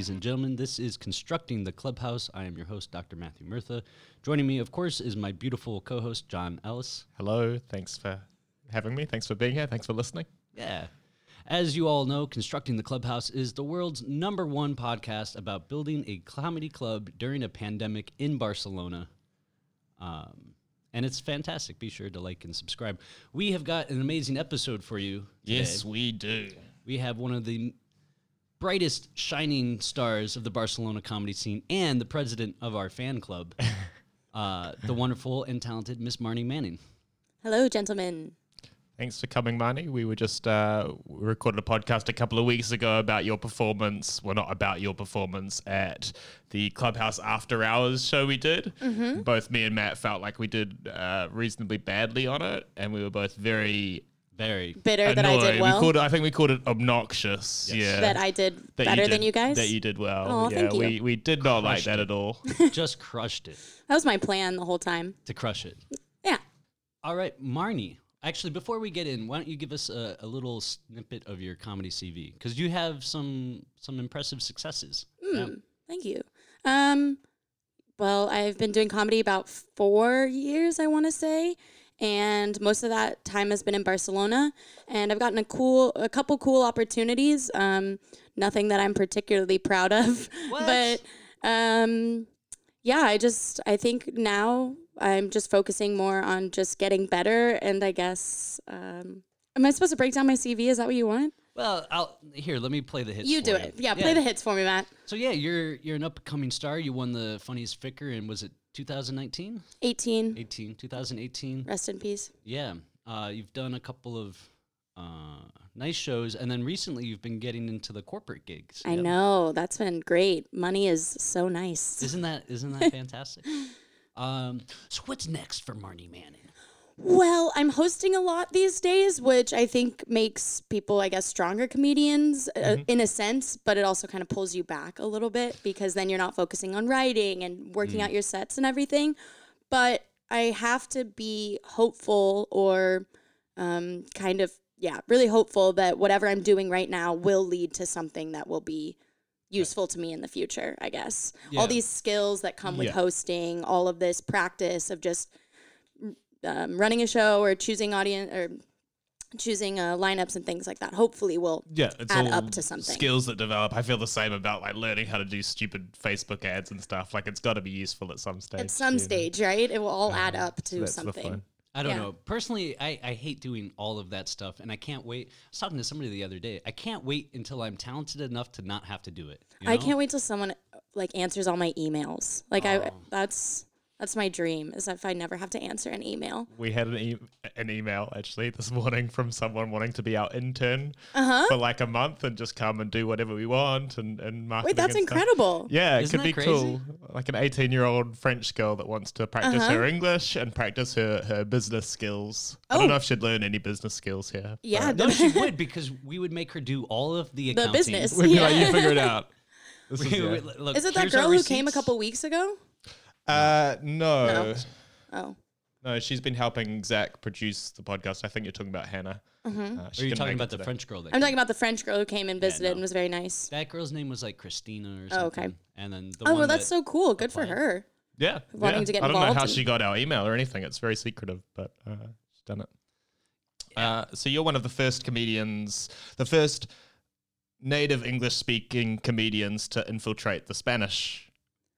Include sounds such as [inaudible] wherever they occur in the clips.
ladies and gentlemen. This is Constructing the Clubhouse. I am your host, Dr. Matthew Murtha. Joining me, of course, is my beautiful co host, John Ellis. Hello. Thanks for having me. Thanks for being here. Thanks for listening. Yeah. As you all know, Constructing the Clubhouse is the world's number one podcast about building a comedy club during a pandemic in Barcelona. Um, and it's fantastic. Be sure to like and subscribe. We have got an amazing episode for you. Today. we do. we have one of the brightest shining stars of the Barcelona comedy scene and the president of our fan club, [laughs] uh, the wonderful and talented Miss Marnie Manning. Hello, gentlemen. Thanks for coming, Marnie. We were just uh, we recorded a podcast a couple of weeks ago about your performance. Well, not about your performance at the Clubhouse After Hours show we did. Both me and Matt felt like we did uh, reasonably badly on it, and we were both very Very. Bitter annoyed. that I did well. We called it, I think we called it obnoxious. Yeah. that I did That better than did- you guys. That you did well. Aw, yeah, thank you. we we did not like that it. at all. [laughs] [laughs] just crushed it that was my plan the whole time. to crush it. Yeah. All right, Marnie. Actually, before we get in, why don't you give us a, a little snippet of your comedy CV? Because you have some some impressive successes. Yeah. Thank you. Um, well, I've been doing comedy about four years, I want to say, and most of that time has been in Barcelona. And I've gotten a cool, a couple cool opportunities. Um, nothing that I'm particularly proud of, [laughs] but um, yeah, I just I think now I'm just focusing more on just getting better, and I guess. Um, Am I supposed to break down my CV? Is that what you want? Well, I'll, here, let me play the hits. You do it. Yeah, play the hits for me, Matt. So yeah, you're you're an upcoming star. You won the funniest Ficker and was it 2019, 18. 18, 2018? Rest in peace. Yeah, uh, you've done a couple of uh, nice shows, and then recently you've been getting into the corporate gigs. I Yeah. know that's been great. Money is so nice. Isn't that isn't that [laughs] fantastic? um, so what's next for Marnie Manning? Well, I'm hosting a lot these days, which I think makes people, I guess, stronger comedians uh, in a sense, but it also kind of pulls you back a little bit because then you're not focusing on writing and working out your sets and everything. But I have to be hopeful or um, kind of, yeah, really hopeful that whatever I'm doing right now will lead to something that will be useful to me in the future, I guess. Yeah. All these skills that come with Yeah. hosting, all of this practice of just um, running a show or choosing audience or choosing uh, lineups and things like that hopefully will Yeah, it's add all up to something. skills that develop. I feel the same about like learning how to do stupid Facebook ads and stuff. Like it's got to be useful at some stage. at some you know? stage right it will all add up to That's the something fun. I don't Yeah. know. Personally, I, I hate doing all of that stuff, and I can't wait. I was talking to somebody the other day. I can't wait until I'm talented enough to not have to do it. you i can't wait till someone like answers all my emails like i Oh. that's that's my dream is if i never have to answer an email We had an, e- an email actually this [laughs] morning from someone wanting to be our intern uh-huh for like a month and just come and do whatever we want and and marketing wait that's and stuff. incredible Yeah, it Isn't could be that cool. Like an 18 year old French girl that wants to practice Uh-huh. her English and practice her, her business skills. I Oh. don't know if she'd learn any business skills here. yeah No, she would [laughs] because we would make her do all of the The accounting. business. [laughs] We'd be like, Yeah. you figure it out. This is, yeah. would- look, is it that girl who came a couple weeks ago Uh, no. No. no. oh she's been helping Zach produce the podcast. I think you're talking about Hannah. Uh, she Or you're couldn't talking about the today. French girl that i'm came. talking about the french girl who came and visited no. and was very nice That girl's name was like Christina or Oh, something. okay. And then the oh one well that's that- so cool good for her Yeah. wanting yeah. to get I don't know involved how and- she got our email or anything. It's very secretive, but uh, she's done it. Uh, so you're one of the first comedians, the first native English speaking comedians to infiltrate the Spanish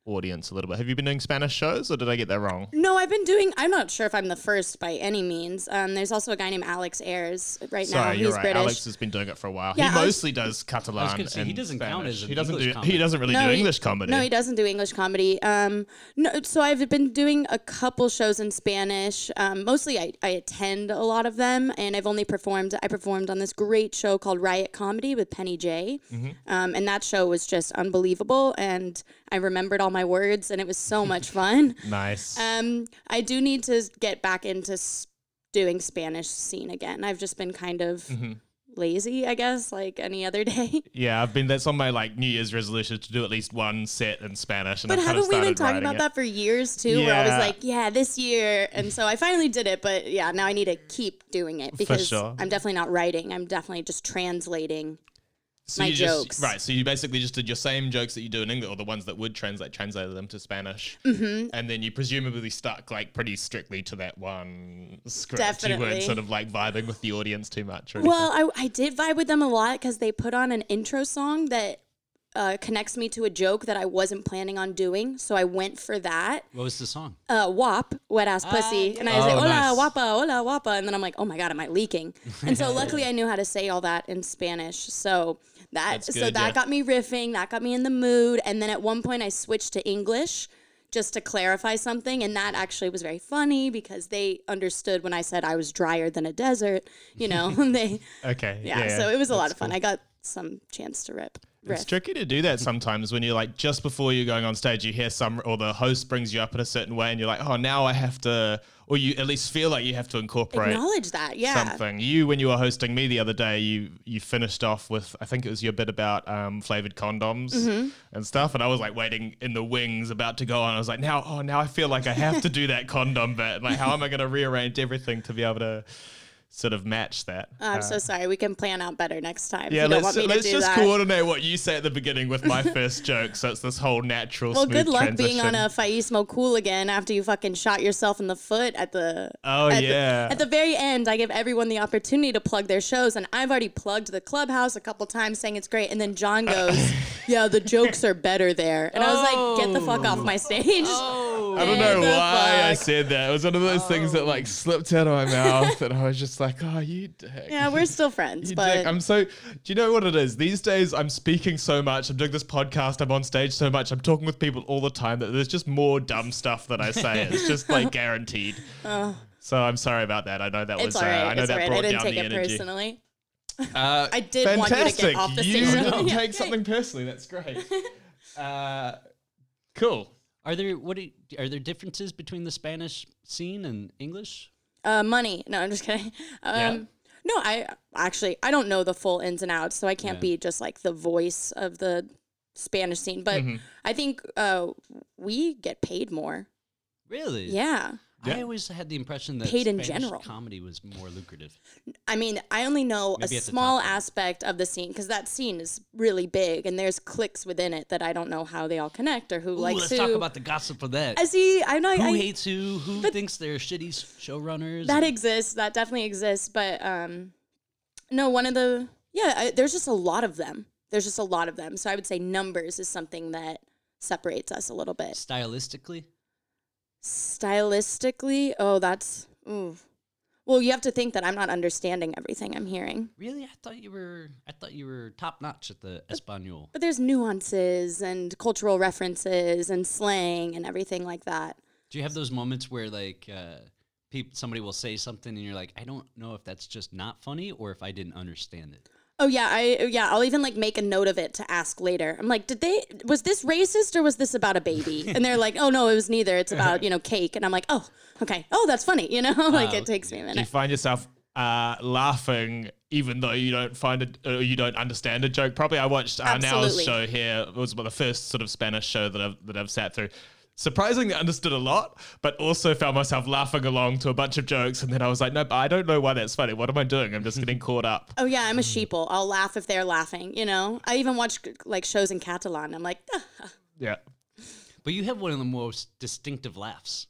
audience a little bit. Have you been doing Spanish shows or did I get that wrong? No, I've been doing. I'm not sure if I'm the first by any means. Um, there's also a guy named Alex Ayres right now. Sorry, He's you're right. British. Alex has been doing it for a while. Yeah, he I mostly does Catalan. I was gonna say, he doesn't count as he doesn't English do. comedy. He doesn't really No, do he- English comedy. No, he doesn't do English comedy. Um, no, so I've been doing a couple shows in Spanish. Um, mostly I, I attend a lot of them, and I've only performed. I performed on this great show called Riot Comedy with Penny J, Mm-hmm. um, and that show was just unbelievable. And I remembered all my words, and it was so much fun. [laughs] Nice. Um, I do need to get back into s- doing Spanish scene again. I've just been kind of Mm-hmm. lazy, I guess, like any other [laughs] day. yeah, I've been. That's on my like New Year's resolution to do at least one set in Spanish. And but I've haven't we been talking about it. that for years too? Where I was Yeah. like, yeah, this year. And so I finally did it, but yeah, now I need to keep doing it because sure. I'm definitely not writing. I'm definitely just translating So my you just, jokes. right? So you basically just did your same jokes that you do in English, or the ones that would translate, translated them to Spanish, mm-hmm. and then you presumably stuck like pretty strictly to that one script. You weren't sort of like vibing with the audience too much, or. Well, I, I did vibe with them a lot because they put on an intro song that uh, connects me to a joke that I wasn't planning on doing. So I went for that. What was the song? Uh, WAP, wet ass pussy. And I was Oh, like, hola, nice. wapa, hola, wapa. And then I'm like, oh my God, am I leaking? And so [laughs] luckily I knew how to say all that in Spanish. So that, That's so that yeah. got me riffing. That got me in the mood. And then at one point I switched to English just to clarify something. And that actually was very funny because they understood when I said I was drier than a desert, you know, [laughs] they, okay, yeah, so it was a lot of fun. I got some chance to rip. It's tricky to do that sometimes when you're like just before you're going on stage, you hear some or the host brings you up in a certain way, and you're like, oh, now I have to, or you at least feel like you have to incorporate Acknowledge that, yeah. something. You, when you were hosting me the other day, you you finished off with I think it was your bit about um, flavored condoms Mm-hmm. and stuff, and I was like waiting in the wings, about to go on. I was like, now, oh, now I feel like I have to do that condom bit. Like, how am I going to rearrange everything to be able to sort of match that? Oh, I'm so uh, sorry. We can plan out better next time. Yeah, let's, want me let's do just that. coordinate what you say at the beginning with my [laughs] first joke, so it's this whole natural. Well, smooth good luck being on a Faismo cool again after you fucking shot yourself in the foot at the. Oh, at the- yeah. at the very end, I give everyone the opportunity to plug their shows, and I've already plugged the clubhouse a couple times, saying it's great. And then John goes, [laughs] "Yeah, the jokes are better there," and I was like, "Get the fuck off my oh. stage." Oh, I don't know the why I said that. It was one of those things that like slipped out of my mouth, and I was just like, "Oh, you dick." Yeah, we're still friends, [laughs] You but dick. I'm so. Do you know what it is? These days, I'm speaking so much. I'm doing this podcast. I'm on stage so much. I'm talking with people all the time that there's just more dumb stuff that I say. [laughs] It's just like guaranteed. So I'm sorry about that. I know that it's was. all Uh, right. I know it's all that right. brought I didn't down take the it energy. personally. Uh, [laughs] I did want you to fantastic. get off the stage. You stage. don't Yeah, take something personally. That's great. Uh, cool. Are there what do you- are there differences between the Spanish scene and English? Uh, money. No, I'm just kidding. [laughs] Um, Yeah. No, I actually I don't know the full ins and outs, so I can't Yeah. be just like the voice of the Spanish scene. But Mm-hmm. I think uh, we get paid more. Really? Yeah. Yeah. I always had the impression that Paid in Spanish general. comedy was more lucrative. I mean, I only know Maybe a small aspect of the scene because that scene is really big, and there's cliques within it that I don't know how they all connect or who Ooh, likes let's who. talk about the gossip of that. I see. I know. who I, hates who? Who thinks they're shitty showrunners? that and- exists. That definitely exists. But um, no, one of the yeah. I, there's just a lot of them. There's just a lot of them. So I would say numbers is something that separates us a little bit. stylistically. Stylistically, oh, that's ooh. Well, you have to think that I'm not understanding everything I'm hearing. Really, I thought you were. I thought you were top notch at the Espanol. But there's nuances and cultural references and slang and everything like that. Do you have those moments where like uh, peop- somebody will say something and you're like, I don't know if that's just not funny or if I didn't understand it. Oh yeah, I yeah, I'll even like make a note of it to ask later. I'm like, did they was this racist or was this about a baby? [laughs] And they're like, oh no, it was neither. It's about you know cake. And I'm like, oh okay, oh that's funny. You know, [laughs] like Oh, it takes me a minute. you find yourself uh, laughing even though you don't find it, or you don't understand a joke? Probably. I watched uh, Now's Absolutely. show here. It was the first sort of Spanish show that I've that I've sat through. Surprisingly understood a lot, but also found myself laughing along to a bunch of jokes, and then I was like, "No, but I don't know why that's funny. What am I doing? I'm just getting [laughs] caught up." Oh yeah, I'm a sheeple. I'll laugh if they're laughing. You know, I even watch like shows in Catalan. I'm like, ah, [laughs] Yeah. But you have one of the most distinctive laughs.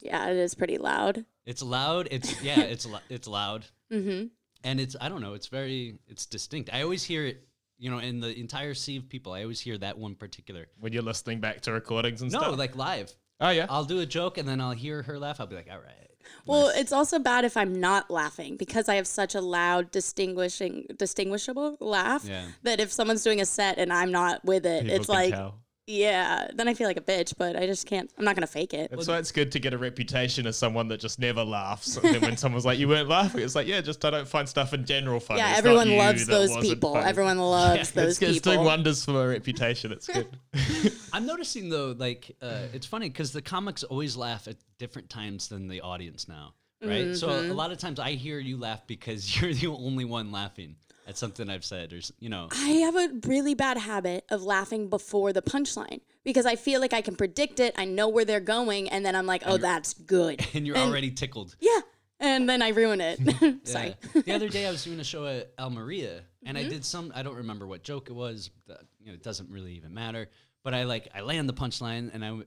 yeah, it is pretty loud. It's loud. It's yeah. [laughs] It's lo- it's loud. Mm-hmm. And it's I don't know. It's very it's distinct. I always hear it. You know, in the entire sea of people, I always hear that one particular. When you're listening back to recordings and No, stuff. No, like live. oh yeah. I'll do a joke and then I'll hear her laugh. I'll be like, all right. Well, it's also bad if I'm not laughing because I have such a loud, distinguishing, distinguishable laugh Yeah. that if someone's doing a set and I'm not with it, People it's like, tell. Yeah, then I feel like a bitch. But I just can't. I'm not gonna fake it. That's why it's good to get a reputation as someone that just never laughs. And then when someone's like, "You weren't laughing," it's like, "Yeah, just I don't find stuff in general funny." Yeah, It's everyone loves those people. funny." Everyone loves It's, those it's doing wonders for my reputation. It's good. [laughs] I'm noticing though, like uh, it's funny because the comics always laugh at different times than the audience now, right? So Mm-hmm. a, a lot of times I hear you laugh because [laughs] you're the only one laughing at something I've said, or you know. I have a really bad habit of laughing before the punchline because I feel like I can predict it. I know where they're going, and then I'm like, oh, that's good. [laughs] And you're already tickled. Yeah. and then I ruin it. [laughs] [laughs] Sorry. The other day I was doing a show at El Maria, and I did some I don't remember what joke it was. You know, it doesn't really even matter. But I like I land the punchline and I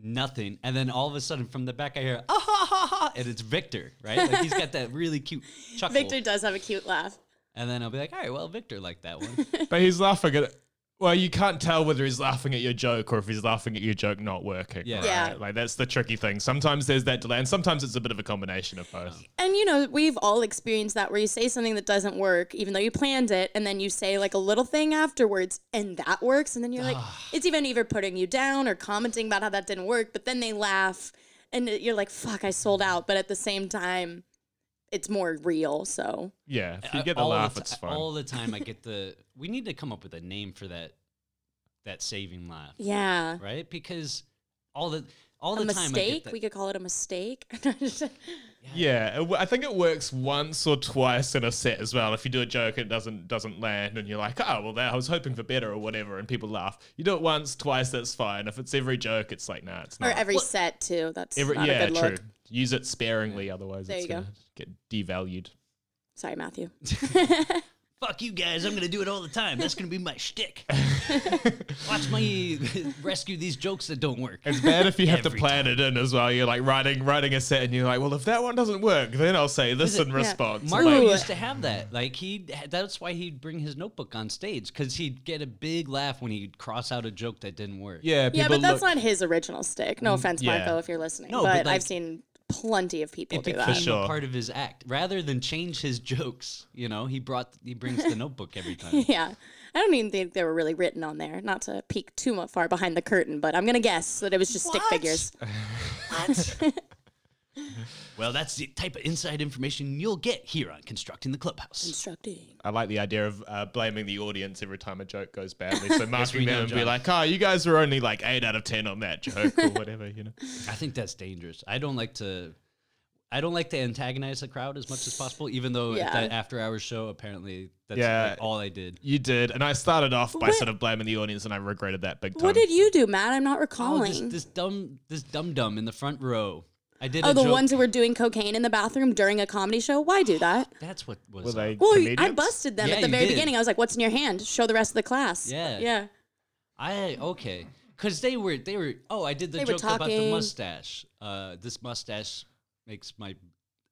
nothing, and then all of a sudden from the back I hear ah ha ha ha, and it's Victor, right? Like he's got that really cute chuckle. Victor does have a cute laugh. And then I'll be like, all right, well Victor liked that one. [laughs] But he's laughing at. it. Well, you can't tell whether he's laughing at your joke or if he's laughing at your joke not working. Yeah. right? Yeah. Like that's the tricky thing. Sometimes there's that delay, and sometimes it's a bit of a combination of both. And you know, we've all experienced that where you say something that doesn't work, even though you planned it, and then you say like a little thing afterwards, and that works, and then you're like, it's even either putting you down or commenting about how that didn't work, but then they laugh, and you're like, fuck, I sold out, but at the same time, it's more real. So Yeah, if you I- get the all laugh, ti- it's fine. All the time I get the. [laughs] We need to come up with a name for that. That saving laugh, yeah, right? Because all the all a the time I get mistake. that, We could call it a mistake. [laughs] Yeah, it w- I think it works once or twice in a set as well. If you do a joke and it doesn't doesn't land, and you're like, oh well, that, I was hoping for better or whatever, and people laugh. You do it once, twice, that's fine. If it's every joke, it's like, nah, it's not. or not. every set too. That's Every- not yeah, a good true. look. Use it sparingly, otherwise There it's you go. gonna get devalued. Sorry, Matthew. [laughs] Fuck you guys! I'm gonna do it all the time. That's gonna be my shtick. [laughs] Watch me rescue these jokes that don't work. It's bad if you have to Every plan it in as well. You're like writing writing a set, and you're like, well, if that one doesn't work, then I'll say this in response. Marco Like, used to have that. Like he, that's why he'd bring his notebook on stage because he'd get a big laugh when he'd cross out a joke that didn't work. yeah, Yeah, but that's look, not his original stick. No mm, offense, yeah. Marco, if you're listening. No, but, but, like, I've seen plenty of people It do became that. sure. part of his act rather than change his jokes. You know, he brought he brings the notebook every time. [laughs] Yeah. I don't even think they were really written on there. Not to peek too far behind the curtain, but I'm gonna guess that it was just stick figures. [laughs] What? [laughs] figures. [laughs] Well, that's the type of inside information you'll get here on Constructing the Clubhouse. Instructing. I like the idea of uh, blaming the audience every time a joke goes badly. [laughs] So we marking know, them and be like, oh, you guys were only like eight out of ten on that joke or whatever, you know. [laughs] I think that's dangerous. I don't like to. I don't like to antagonize the crowd as much as possible, even though Yeah. at that after hours show, apparently that's Yeah. like all I did. You did, and I started off by What- sort of blaming the audience, and I regretted that big time. What did you do, Matt? I'm not Oh, recalling. this, this dumb, this dumb dumb in the front row. I did. Oh, a the joke- ones who were doing cocaine in the bathroom during a comedy show? Why do that? That's what was. Were they Well, I busted them Yeah, at the you very did. beginning. I was like, "What's in your hand? Show the rest of the class." Yeah. Yeah. I okay, because they were they were. Oh, I did the They were joke about the talking. mustache. Uh, this mustache makes my.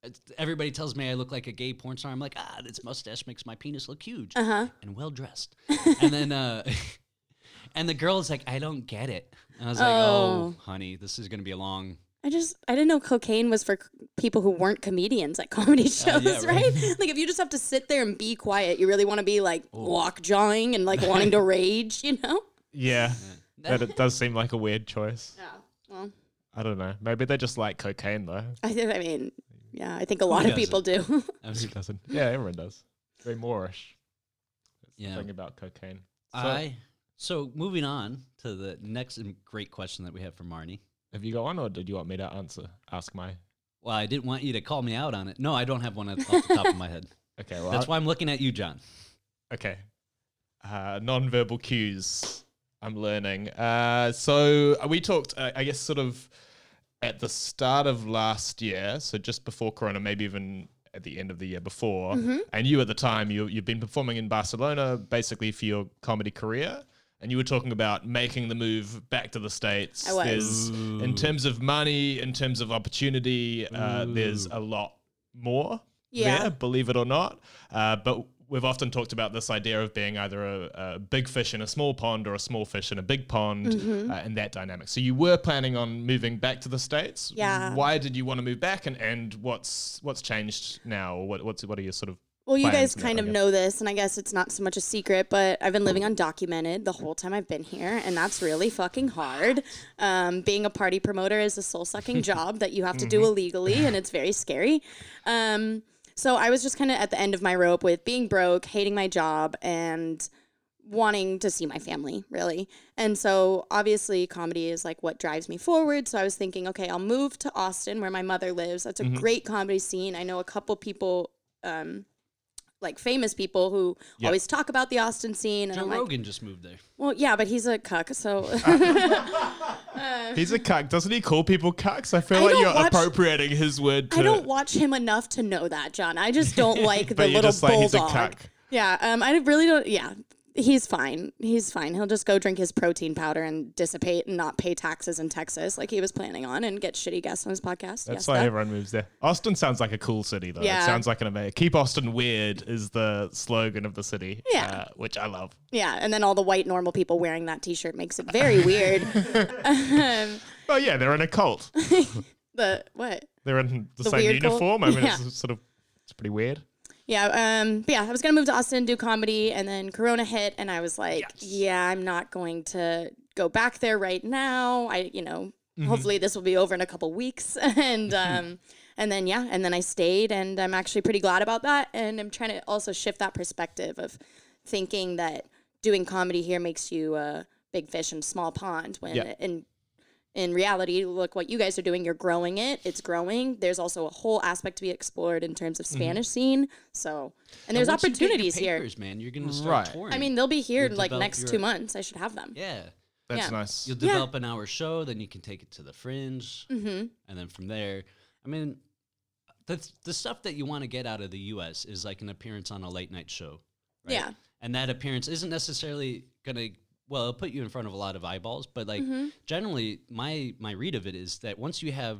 it's- Everybody tells me I look like a gay porn star. I'm like, ah, this mustache makes my penis look huge Uh-huh. and well dressed. and then, uh, [laughs] and the girl's like, I don't get it. And I was like, Oh. oh, honey, this is gonna be a long. I just I didn't know cocaine was for people who weren't comedians at comedy shows, [laughs] Uh, yeah, right? right. like if you just have to sit there and be quiet, you really want to be like lock jawing and like wanting to [laughs] rage, you know? Yeah, that it does seem like a weird choice. Yeah. Well, I don't know. Maybe they just like cocaine though. I, thi- I mean, yeah, I think a lot of people do. I [laughs] Who doesn't? Yeah, everyone does. Very moreish. That's Yeah. the thing about cocaine. So, I. So moving on to the next great question that we have for Marnie. Have you got one, or did you want me to answer? Ask my. Well, I didn't want you to call me out on it. No, I don't have one off the top of my head. [laughs] Okay, well, That's I- why I'm looking at you, John. Okay. Uh, non-verbal cues. I'm learning. Uh, so uh, we talked, uh, I guess, sort of at the start of last year, so just before Corona, maybe even at the end of the year before. And you, at the time, you you've been performing in Barcelona, basically for your comedy career. And you were talking about making the move back to the states. I was. There's, in terms of money, in terms of opportunity, uh, there's a lot more Yeah. there, believe it or not. Uh, but we've often talked about this idea of being either a, a big fish in a small pond or a small fish in a big pond Mm-hmm. uh, and that dynamic. So you were planning on moving back to the States. Yeah. Why did you want to move back and, and what's what's changed now? Or what, what's what are your sort of Well, you guys kind of know this, and I guess it's not so much a secret, but I've been living undocumented the whole time I've been here, and that's really fucking hard. Um, being a party promoter is a soul sucking [laughs] job that you have to do illegally, and it's very scary. Um, so I was just kind of at the end of my rope with being broke, hating my job, and wanting to see my family, really. And so obviously comedy is like what drives me forward. So I was thinking, okay, I'll move to Austin where my mother lives. That's a great comedy scene. I know a couple people um like famous people who Yeah. always talk about the Austin scene. And Joe I'm like, Rogan just moved there. well, yeah, but he's a cuck, so [laughs] [laughs] He's a cuck. Doesn't he call people cucks? I feel I like you're watch- appropriating his word to I don't watch him enough to know that, John. I just don't [laughs] like the But you're little just like, he's a bulldog. cuck. Yeah, um, I really don't. Yeah, he's fine. He's fine. He'll just go drink his protein powder and dissipate and not pay taxes in Texas like he was planning on and get shitty guests on his podcast. That's yes, why everyone moves there. Austin sounds like a cool city, though. It Yeah. sounds like an amazing. Keep Austin weird is the slogan of the city. Yeah. uh, which I love. Yeah, and then all the white normal people wearing that T-shirt makes it very weird. [laughs] um, Oh yeah, they're in a cult. [laughs] the what? They're in the, The same cult? uniform. I mean, Yeah. it's sort of it's pretty weird. Yeah, um, but yeah, I was gonna move to Austin, do comedy, and then Corona hit, and I was like, Yes. yeah, I'm not going to go back there right now. I, you know, Mm-hmm. hopefully this will be over in a couple weeks, [laughs] and [laughs] um, and then yeah, and then I stayed, and I'm actually pretty glad about that, and I'm trying to also shift that perspective of thinking that doing comedy here makes you a big fish in a small pond when in in reality, look what you guys are doing. You're growing it. It's growing. There's also a whole aspect to be explored in terms of Mm-hmm. Spanish scene. So, and there's once you get your opportunities here. man. You're gonna start Right. touring. I mean, they'll be here You'll like next your- two months. I should have them. yeah. That's Yeah. nice. You'll Yeah. develop an hour show, then you can take it to the fringe, Mm-hmm. and then from there, I mean, the the stuff that you want to get out of the U.S. is like an appearance on a late night show, right? Yeah. and that appearance isn't necessarily gonna well it'll put you in front of a lot of eyeballs, but like Mm-hmm. generally, my my read of it is that once you have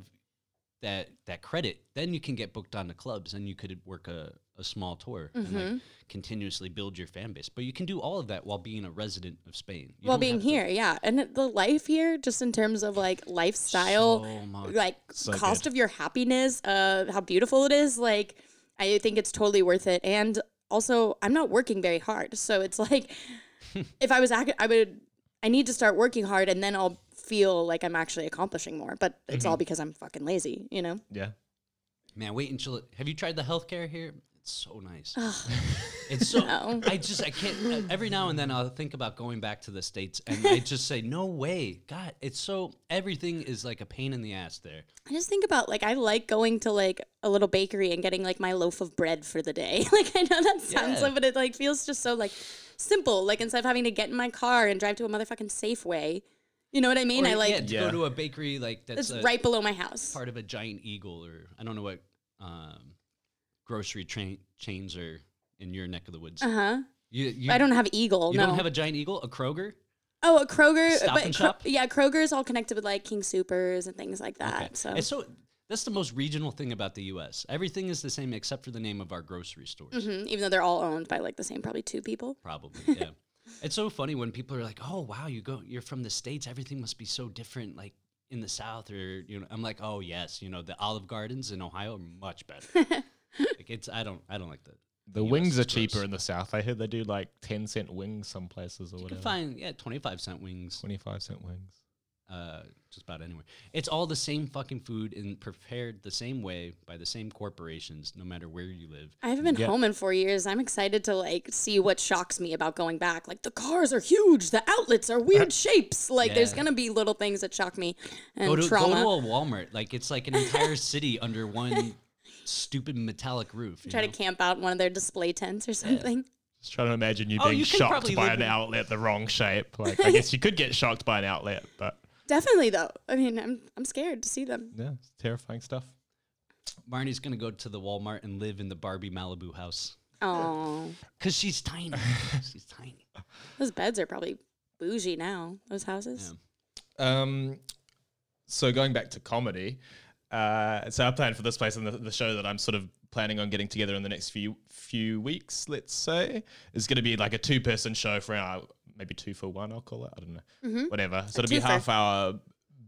that that credit, then you can get booked on the clubs, and you could work a, a small tour and Mm-hmm. like continuously build your fan base. But you can do all of that while being a resident of Spain. You Well, being have to- here, yeah, and the life here, just in terms of like lifestyle, So like So cost good. of your happiness, uh, how beautiful it is. Like, I think it's totally worth it. And also, I'm not working very hard, so it's like, if I was, ac- I would, I need to start working hard, and then I'll feel like I'm actually accomplishing more. But it's Mm-hmm. all because I'm fucking lazy, you know. yeah. Man, wait until it, have you tried the healthcare here? It's so nice. it's so No. I just I can't uh, every now and then I'll think about going back to the states and I [laughs] just say no way. God, it's so everything is like a pain in the ass there. I just think about like I like going to like a little bakery and getting like my loaf of bread for the day. [laughs] like I know that sounds Yeah. like, but it like feels just so like simple. Like instead of having to get in my car and drive to a motherfucking Safeway, you know what I mean? Or, I like yeah, to Yeah. go to a bakery like that's it's a, right below my house. part of a giant eagle or I don't know what um, grocery train chains are in your neck of the woods. Uh huh. You, you I don't have Eagle. you no. don't have a giant eagle, a Kroger? oh, a Kroger. Stop but and Kro- Shop? yeah, Kroger is all connected with like King Supers and things like that. Okay. So that's the most regional thing about the U.S. Everything is the same except for the name of our grocery stores. Mhm, even though they're all owned by like the same probably two people. Probably, yeah. [laughs] it's so funny when people are like, "Oh, wow, you go, you're from the states. Everything must be so different, like in the South." Or you know, I'm like, "Oh, yes, you know, the Olive Gardens in Ohio are much better." [laughs] like it's, I don't, I don't like that. The US wings is are cheaper gross. in the south. I heard they do like ten cent wings some places or You whatever. can find yeah, 25 cent wings, Twenty five cent wings. uh, just about anywhere. It's all the same fucking food and prepared the same way by the same corporations, no matter where you live. I haven't been Yeah. home in four years. I'm excited to like see what shocks me about going back. Like the cars are huge, the outlets are weird [laughs] shapes. Like there's gonna be little things that shock me and Go to, trauma. go to a Walmart, like it's like an entire [laughs] city under one stupid metallic roof. you Try know? to camp out in one of their display tents or something. Just trying to imagine you Oh, being you shocked by an in- outlet the wrong shape. Like I guess you could get shocked by an outlet, but Definitely though. I mean, I'm I'm scared to see them. yeah, it's terrifying stuff. Marnie's gonna go to the Walmart and live in the Barbie Malibu house Oh, [laughs] because she's tiny. [laughs] she's tiny. those beds are probably bougie now. Those houses. Yeah. Um, so going back to comedy, uh, so our plan for this place and the, the show that I'm sort of planning on getting together in the next few few weeks, let's say, is going to be like a two person show for our maybe two for one. I'll call it. I don't know, whatever. So it'll be half hour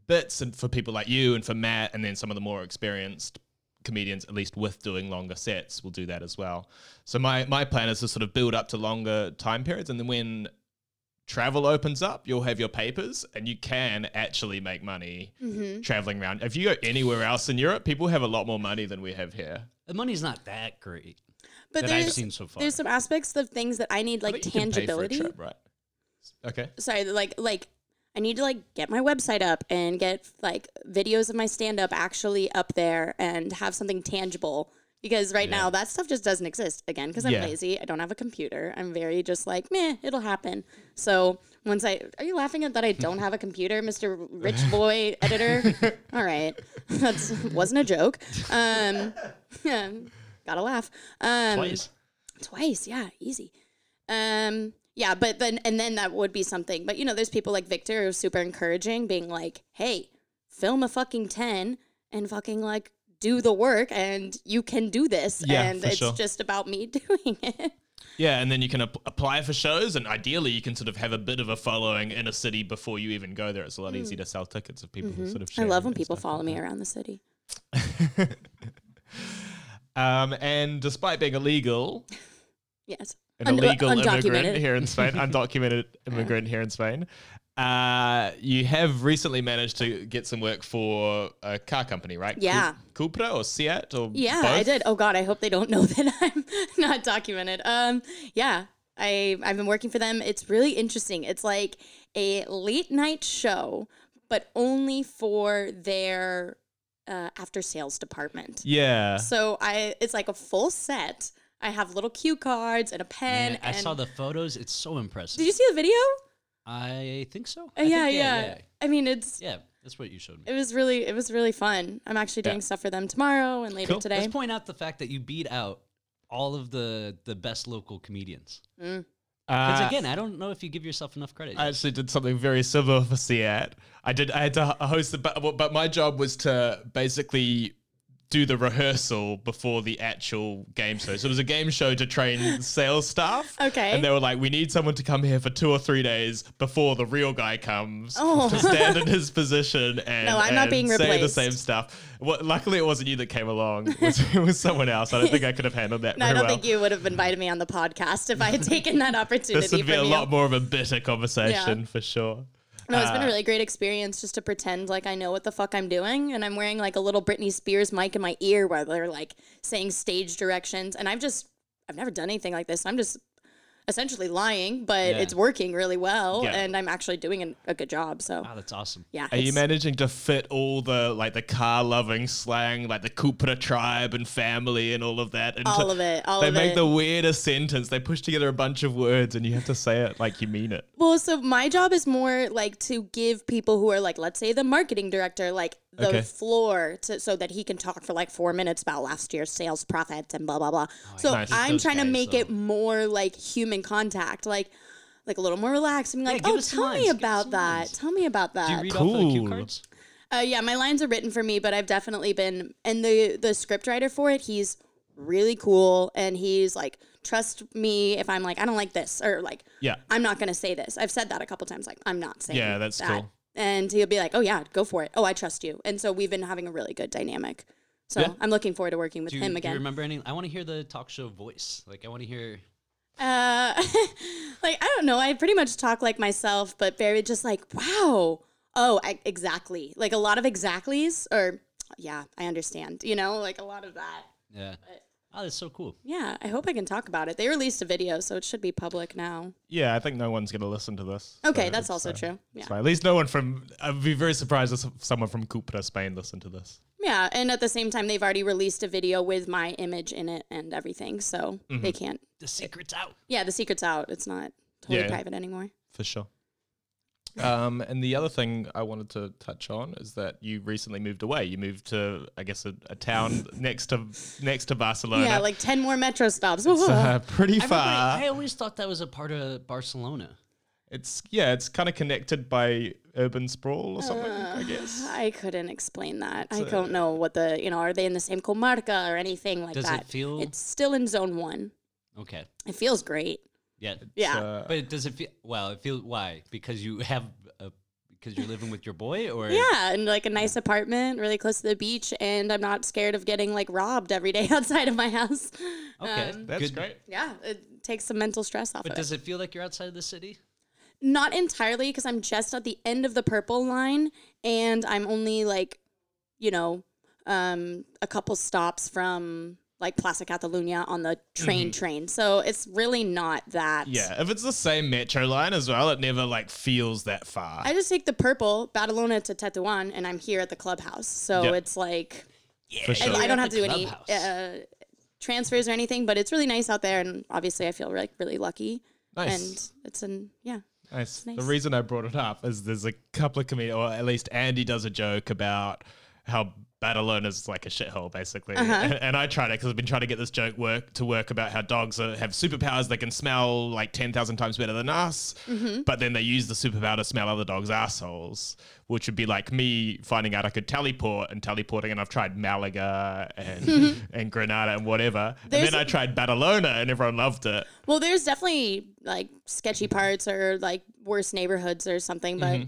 bits and for people like you and for Matt, and then some of the more experienced comedians, at least with doing longer sets, will do that as well. So my my plan is to sort of build up to longer time periods, and then when travel opens up, you'll have your papers and you can actually make money Mm-hmm. traveling around. If you go anywhere else in Europe, people have a lot more money than we have here. The money's not that great But that I've there's seen so far. there's some aspects of things that I need like think you can pay for a tangibility. trip, right? Okay. sorry like like i need to like get my website up and get like videos of my stand up actually up there and have something tangible because right Yeah. now that stuff just doesn't exist again because I'm Yeah. lazy. I don't have a computer. I'm very just like meh, it'll happen. So once I are you laughing at that I don't have a computer, Mister Rich [laughs] Boy Editor? All right, [laughs] that wasn't a joke. Um, [laughs] yeah, gotta laugh. Um, Twice. Twice, yeah, easy. Um, yeah, but then and then that would be something. But you know, there's people like Victor who's super encouraging, being like, "Hey, film a fucking ten and fucking like do the work, and you can do this." Yeah, and it's sure. just about me [laughs] doing it. Yeah, and then you can ap- apply for shows, and ideally, you can sort of have a bit of a following in a city before you even go there. It's a lot easier to sell tickets if people who sort of. Mm-hmm. I love when people follow like me around the city. [laughs] Um, and despite being illegal, [laughs] Yes, an Un- uh, illegal immigrant undocumented. here in Spain, undocumented immigrant here in Spain. Uh, you have recently managed to get some work for a car company, right? Yeah. Cu- Cupra or Seat or Yeah, I did. Oh God, I hope they don't know [laughs] that I'm not documented. Um, yeah, I I've been working for them. It's really interesting. It's like a late night show, but only for their uh, after sales department. Yeah. So I, it's like a full set. I have little cue cards and a pen. Man, I and saw the photos. It's so impressive. Did you see the video? I think so. Uh, I think- yeah, yeah, yeah, I mean, it's Yeah, that's what you showed me. it was really it was really fun. I'm actually doing Yeah. stuff for them tomorrow and later Cool. today. Let's point out the fact that you beat out all of the the best local comedians. Because Uh, again, I don't know if you give yourself enough credit. I actually did something very similar for Seat. I did. I had to host the, but, but my job was to basically do the rehearsal before the actual game show. So it was a game show to train sales staff. [laughs] Okay. And they were like, "We need someone to come here for two or three days before the real guy comes Oh. to stand in [laughs] his position and No, I'm not being say the replaced. same stuff." Well, luckily, it wasn't you that came along. It was, it was someone else. I don't think I could have handled that [laughs] No, I don't well. think you would have invited me on the podcast if I had taken that opportunity this would be a you. lot more of a bitter conversation for sure. No, it's been Uh, a really great experience just to pretend like I know what the fuck I'm doing. And I'm wearing like a little Britney Spears mic in my ear while they're like saying stage directions. And I've just, I've never done anything like this. I'm just essentially lying, but Yeah. it's working really well. Yeah. And I'm actually doing an, a good job. So, Wow, that's awesome. yeah. Are you managing to fit all the like the car loving slang, like the Cupra tribe and family and all of that? Into, All of it, all they of make it. the weirdest sentence. They push together a bunch of words, and you have to say it like you mean it. Well, so my job is more like to give people who are like, let's say the marketing director, like the Okay. floor to, so that he can talk for like four minutes about last year's sales profits and blah blah blah. so Nice. I'm Those trying to make though. it more like human contact, like like a little more relaxed. and be like, give oh, tell me lines, give about that. lines." Tell me about Do you that. read off the cue Cool. cards? Uh, yeah, my lines are written for me, but I've definitely been and the the script writer for it. He's really cool, and he's like, trust me if I'm like, I don't like this, or like, Yeah. I'm not gonna say this. I've said that a couple times, like, I'm not saying. Yeah, that's that. cool. And he'll be like, oh yeah, go for it. Oh, I trust you. And so we've been having a really good dynamic. So Yeah. I'm looking forward to working with you, him do you again. remember any? I want to hear the talk show voice. Like I want to hear. Uh, [laughs] like I don't know. I pretty much talk like myself, but very just like wow. Oh, I, exactly. Like a lot of exactly's, or yeah, I understand. You know, like a lot of that. Yeah. Oh, that's so cool. Yeah, I hope I can talk about it. They released a video, so it should be public now. Yeah, I think no one's gonna listen to this. Okay, so that's also uh, true. Yeah. fine. At least no one from. I'd be very surprised if someone from Cupra Spain listened to this. Yeah, and at the same time, they've already released a video with my image in it and everything, so Mm-hmm. they can't. The secret's out. Yeah, the secret's out. It's not totally Yeah. private anymore. For sure. Um, and the other thing I wanted to touch on is that you recently moved away. You moved to, I guess, a, a town [laughs] next to next to Barcelona. Yeah, like ten more metro stops. it's uh, pretty I, remember, far. I always thought that was a part of Barcelona. It's yeah, it's kind of connected by urban sprawl or something. I guess. I couldn't explain that. I don't know what the you know. Are they in the same comarca or anything like Does it that? feel- It's still in zone one. Okay. It feels great. Yeah. Yeah. Uh, But does it feel? Well, it feels why? Because you have a because you're living with your boy, or Yeah, and like a nice apartment, really close to the beach, and I'm not scared of getting like robbed every day [laughs] outside of my house. Okay, Um, that's good. great. yeah, it takes some mental stress off But of does it. it feel like you're outside of the city? Not entirely, because I'm just at the end of the purple line, and I'm only like, you know, um, a couple stops from like Plaza Catalunya on the train train. So it's really not that. Mm-hmm. Yeah, if it's the same metro line as well, it never like feels that far. I just take the purple Badalona to Tetuan, and I'm here at the clubhouse. So Yep. it's like for I, sure. I don't have to the do any uh, transfers or anything, but it's really nice out there, and obviously I feel like really lucky. Nice. And it's an yeah. Nice. Nice. The reason I brought it up is there's a couple of comedians, or at least Andy does a joke about how Badalona's like a shithole, basically. Uh-huh. And, and I tried it because I've been trying to get this joke work to work about how dogs are, have superpowers. They can smell like 10,000 times better than us, Mm-hmm. but then they use the superpower to smell other dogs' assholes, which would be like me finding out I could teleport and teleporting. And I've tried Malaga and, and Granada and whatever. and then I tried Badalona and everyone loved it. Well, there's definitely like sketchy parts or like worse neighborhoods or something, but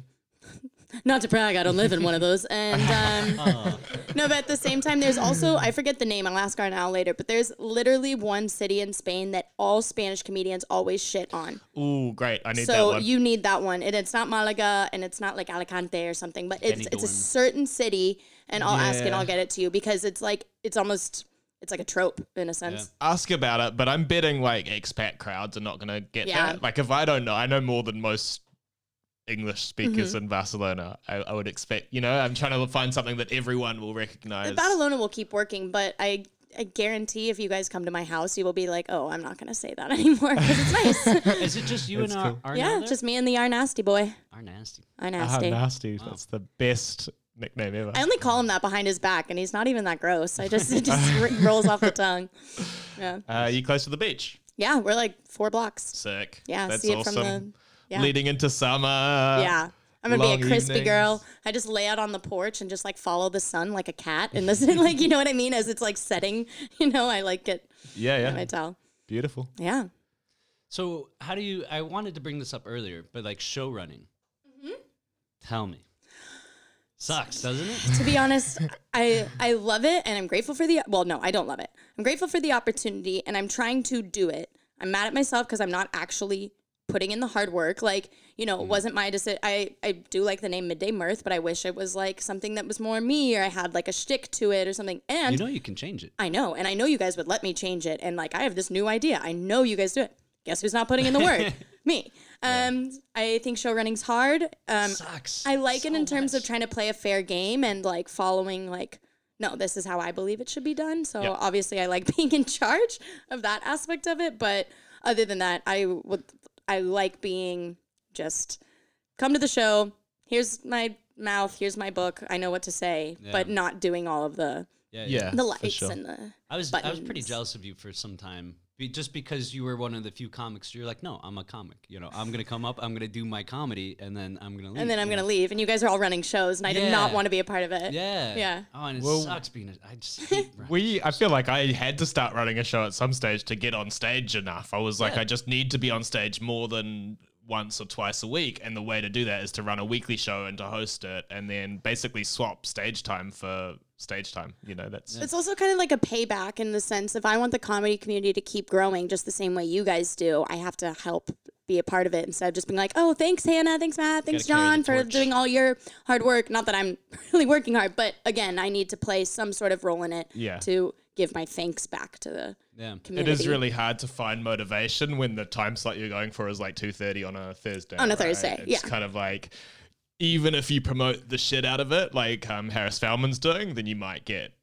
not to brag, I don't live in one of those. And [laughs] um, no, but at the same time, there's also I forget the name. I'll ask Arnal later. But there's literally one city in Spain that all Spanish comedians always shit on. Ooh, great. I need that so one. you need that one, and it's not Malaga, and it's not like Alicante or something, but it's it's a certain city, and I'll ask and Yeah. I'll get it to you because it's like it's almost it's like a trope in a sense. ask about it, but I'm betting like expat crowds are not going to get Yeah. that. Like if I don't know, I know more than most English speakers Mm-hmm. in Barcelona. I, I would expect, you know, I'm trying to find something that everyone will recognize. Barcelona will keep working, but I I guarantee if you guys come to my house, you will be like, oh, I'm not gonna say that [laughs] anymore because it's nice. [laughs] Is it just you and our, cool. our yeah, just me and the R nasty boy. our nasty? R nasty. nasty. That's the best nickname ever. I only call him that behind his back, and he's not even that gross. I just it just r- [laughs] rolls off the tongue. Yeah, Uh, you close to the beach? yeah, we're like four blocks. Sick. Yeah, That's see it awesome. from the yeah. Leading into summer. Yeah. I'm gonna long be a crispy girl. I just lay out on the porch and just like follow the sun like a cat and this [laughs] like you know what I mean? As it's like setting, [laughs] you know, I like it. Yeah, yeah. I tell. Beautiful. Yeah. So how do you? I wanted to bring this up earlier, but like show running. Mm-hmm. Tell me. Sucks, doesn't it? to be honest, I I love it and I'm grateful for the well, no, I don't love it. I'm grateful for the opportunity and I'm trying to do it. I'm mad at myself because I'm not actually putting in the hard work. Like, you know, it wasn't my decision. I, I do like the name Midday Mirth, but I wish it was like something that was more me or I had like a shtick to it or something. And you know you can change it. I know, and I know you guys would let me change it. And like, I have this new idea. I know you guys do it. Guess who's not putting in the work? [laughs] me. Um, I think show running's hard. Um, Sucks. I like it so in terms much. of trying to play a fair game and like following like. No, this is how I believe it should be done. So Yeah. obviously, I like [laughs] being in charge of that aspect of it. But other than that, I would I like being just come to the show. Here's my mouth. Here's my book. I know what to say, but not doing all of the Yeah, Yeah. the for lights sure. and the I was I was pretty jealous of you for some time, Be, just because you were one of the few comics. You're like, no, I'm a comic. You know, I'm gonna come up, I'm gonna do my comedy, and then I'm gonna leave. and then I'm gonna know? leave, and you guys are all running shows, and I did not want to be a part of it. Yeah. Yeah. Oh, and it Well- sucks being. A, I just [laughs] hate running. We, I feel like I had to start running a show at some stage to get on stage enough. I was like, Yeah. I just need to be on stage more than once or twice a week. And the way to do that is to run a weekly show and to host it and then basically swap stage time for stage time. You know, that's It's also kind of like a payback in the sense if I want the comedy community to keep growing just the same way you guys do, I have to help be a part of it instead of just being like, oh, thanks, Hannah, thanks, Matt, thanks, John, for doing all your hard work. Not that I'm [laughs] really working hard, but again, I need to play some sort of role in it Yeah. to give my thanks back to the Yeah. Community. is really hard to find motivation when the time slot you're going for is like two thirty on a Thursday. On a right? Thursday, it's yeah. kind of like even if you promote the shit out of it, like um, Harris Fellman's doing, then you might get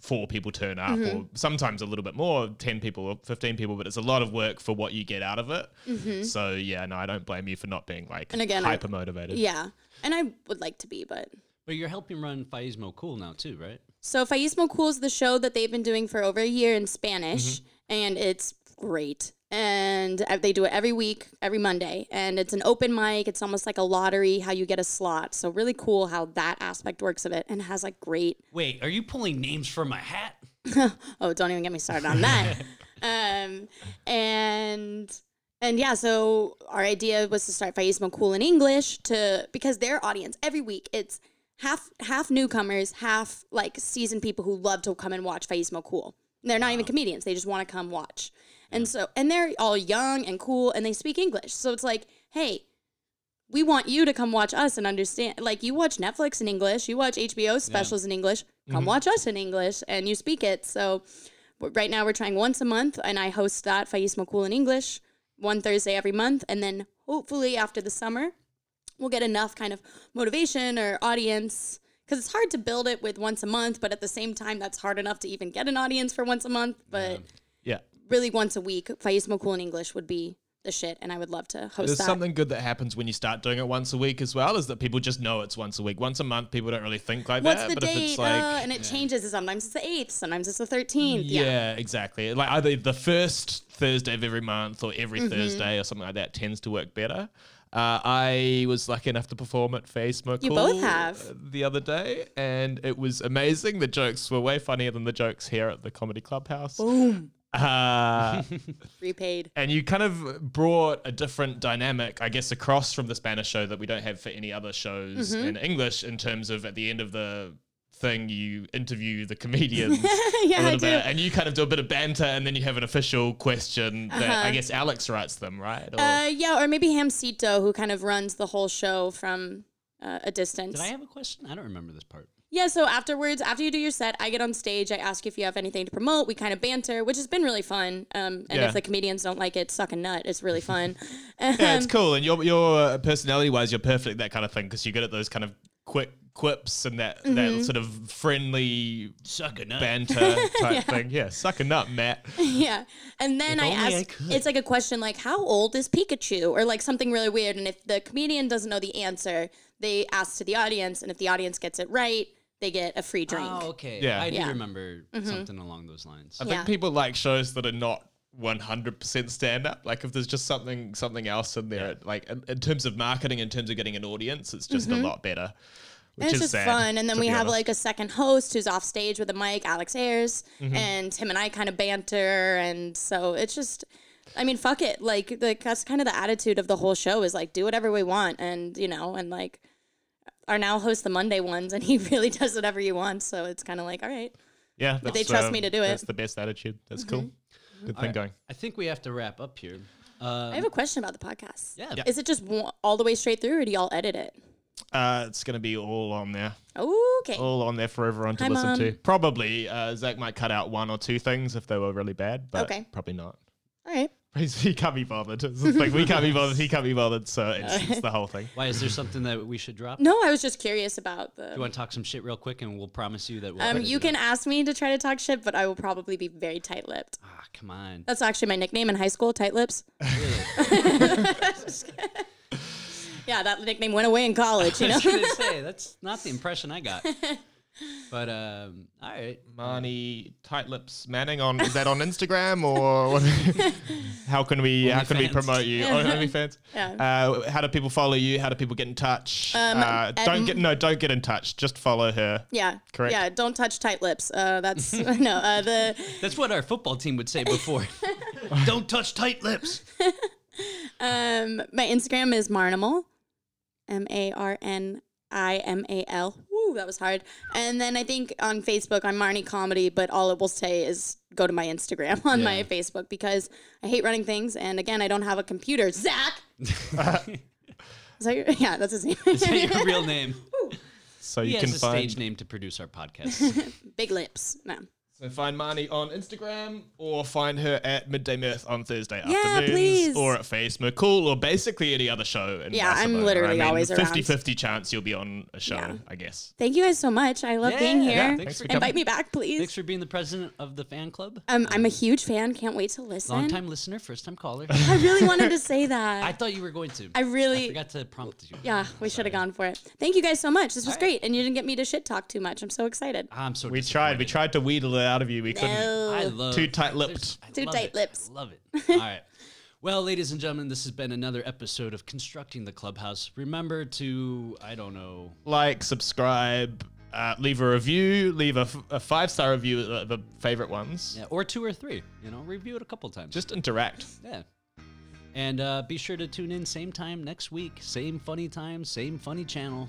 four people turn up, Mm-hmm. or sometimes a little bit more, ten people or fifteen people. But it's a lot of work for what you get out of it. So yeah, no, I don't blame you for not being like Mm-hmm. And again, hyper motivated. Yeah. And I would like to be, but But you're helping run Faismo Cool now too, right? So Faismo Cool is the show that they've been doing for over a year in Spanish, Mm-hmm. and it's great. And they do it every week, every Monday, and it's an open mic. It's almost like a lottery, how you get a slot. So really cool how that aspect works of it, and has like great. Wait, are you pulling names from a hat? [laughs] Oh, don't even get me started on that. [laughs] um, and and yeah, so our idea was to start Faismo Cool in English to because their audience every week it's half half newcomers, half like seasoned people who love to come and watch Faismo Cool. They're not even comedians; they just want to come watch. And so, and they're all young and cool, and they speak English. So it's like, hey, we want you to come watch us and understand. Like you watch Netflix in English, you watch HBO specials in English. Come mm-hmm. watch us in English, and you speak it. So right now we're trying once a month, and I host that Faismo Cool in English one Thursday every month, and then hopefully after the summer we'll get enough kind of motivation or audience because it's hard to build it with once a month, but at the same time, that's hard enough to even get an audience for once a month. But Yeah. really, once a week, Faismo Cool in English would be the shit, and I would love to host There's that. something good that happens when you start doing it once a week as well, is that people just know it's once a week. Once a month, people don't really think like What's that. the but if date? it's like, uh, and it changes. Sometimes it's the eighth. Sometimes it's the thirteenth. yeah, Yeah. exactly. Like either the first Thursday of every month or every Mm-hmm. Thursday or something like that tends to work better. Uh, I was lucky enough to perform at Face Mo You both have. uh, the other day, and it was amazing. The jokes were way funnier than the jokes here at the Comedy Clubhouse. Boom. Uh, [laughs] Repaid. and you kind of brought a different dynamic, I guess, across from the Spanish show that we don't have for any other shows Mm-hmm. in English. In terms of at the end of the thing, you interview the [laughs] comedians Yeah, a I little do. bit, and you kind of do a bit of banter, and then you have an official question that I Uh-huh. guess Alex writes them, right? Or- Uh, yeah, or maybe Hamcito, who kind of runs the whole show from uh, a distance. Did I have a question? I don't remember this part. Yeah, so afterwards, after you do your set, I get on stage. I ask you if you have anything to promote. We kind of banter, which has been really fun. Um, and Yeah. if the comedians don't like it, suck a nut. It's really fun. [laughs] yeah, it's Um, cool, and your your personality wise, you're perfect at that kind of thing because you're good at those kind of quick quips and that Mm-hmm. that sort of friendly Suck banter [laughs] type thing. Yeah, sucking up, Matt. [laughs] yeah. And then If I only I ask, it's like a question like, how old is Pikachu? Or like something really weird. And if the comedian doesn't know the answer, they ask to the audience. And if the audience gets it right, they get a free drink. Oh, okay. Yeah. I do Yeah. Mm-hmm. remember something along those lines. I Yeah. think people like shows that are not 100% stand up. Like if there's just something something else in there, like in, in terms of marketing, in terms of getting an audience, it's just a lot better. Which And it's is just sad, fun. And then we have honest. like a second host who's off stage with a mic, Alex Ayers, Mm-hmm. and him and I kind of banter. And so it's just, I mean, fuck it. Like, like that's kind of the attitude of the whole show is like, do whatever we want. And, you know, and like, our now host the Monday ones, and he [laughs] really does whatever you want. So it's kind of like, all right. yeah, but they trust uh, me to do it. Mm-hmm. That's the best attitude. That's cool. Good thing going. I think we have to wrap up here. Uh, I have a question about the podcast. yeah. Yeah. Is it just one- all the way straight through, or do y'all edit it? Uh, it's going to be all on there. Okay. All on there for everyone to Hi, listen Mom. to. Probably uh, Zach might cut out one or two things if they were really bad, but Okay. probably not. All right. [laughs] He can't be bothered. It's the thing. We can't be bothered. He can't be bothered. So it's, it's the whole thing. Why is there something that we should drop? No, I was just curious about the. Do you want to talk some shit real quick, and we'll promise you that we'll. Um, edit you it can out. ask me to try to talk shit, but I will probably be very tight-lipped. Ah, come on. That's actually my nickname in high school, tight lips. Really? [laughs] [laughs] Yeah, that nickname went away in college, you [laughs] I know. was gonna say that's not the impression I got. [laughs] But um, all right. Marnie Tight Lips Manning on is that on Instagram or [laughs] how can we how can we promote you? Oh, OnlyFans. Yeah. Uh, how do people follow you? How do people get in touch? Um, uh, don't get no, don't get in touch. Just follow her. yeah, Correct. Yeah, don't touch tight lips. Uh, that's no. Uh, the That's what our football team would say before. Don't touch tight lips. um, my Instagram is Marnimal, M A R N I M A L. Woo, that was hard. And then I think on Facebook I'm Marnie Comedy, but all it will say is go to my Instagram [laughs] on my Facebook because I hate running things, and again I don't have a computer. Zach. [laughs] Is that your, [laughs] yeah, that's his name. Is that your real name? So you He you has can a find stage name to produce our podcast. Big lips. No. So find Marnie on Instagram or find her at Midday Mirth on Thursday Yeah, afternoons please. or at Face Cool or basically any other show. In Yeah, I'm literally I mean, always around. 50-50 chance you'll be on a show. Yeah. I guess. Thank you guys so much. I love being here. yeah, thanks for Invite coming. me back, please. Thanks for being the president of the fan club. um, I'm a huge fan. Can't wait to listen. Long time listener, first time caller. [laughs] I really wanted to say that. I thought you were going to. I I really, forgot to prompt you. yeah, we should have gone for it. Thank you guys so much. This was great, and you didn't get me to shit talk too much. I'm so excited. I'm so. We tried. We tried to wheedle it out of you. We couldn't. I love Too tight-lipped. there's- I Too love tight it. lips. I love it. [laughs] All right. Well, ladies and gentlemen, this has been another episode of Constructing the Clubhouse. Remember to, I don't know, like, subscribe, uh, leave a review, leave a, f- a five star review, uh, the favorite ones. yeah, or two or three. You know, review it a couple times. Just interact. yeah. And uh, be sure to tune in same time next week, same funny time, same funny channel.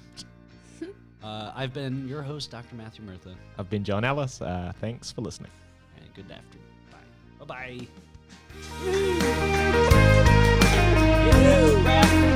Uh, I've been your host, Dr. Matthew Murtha. I've been John Ellis. Uh, thanks for listening. And good afternoon. Bye. Bye bye.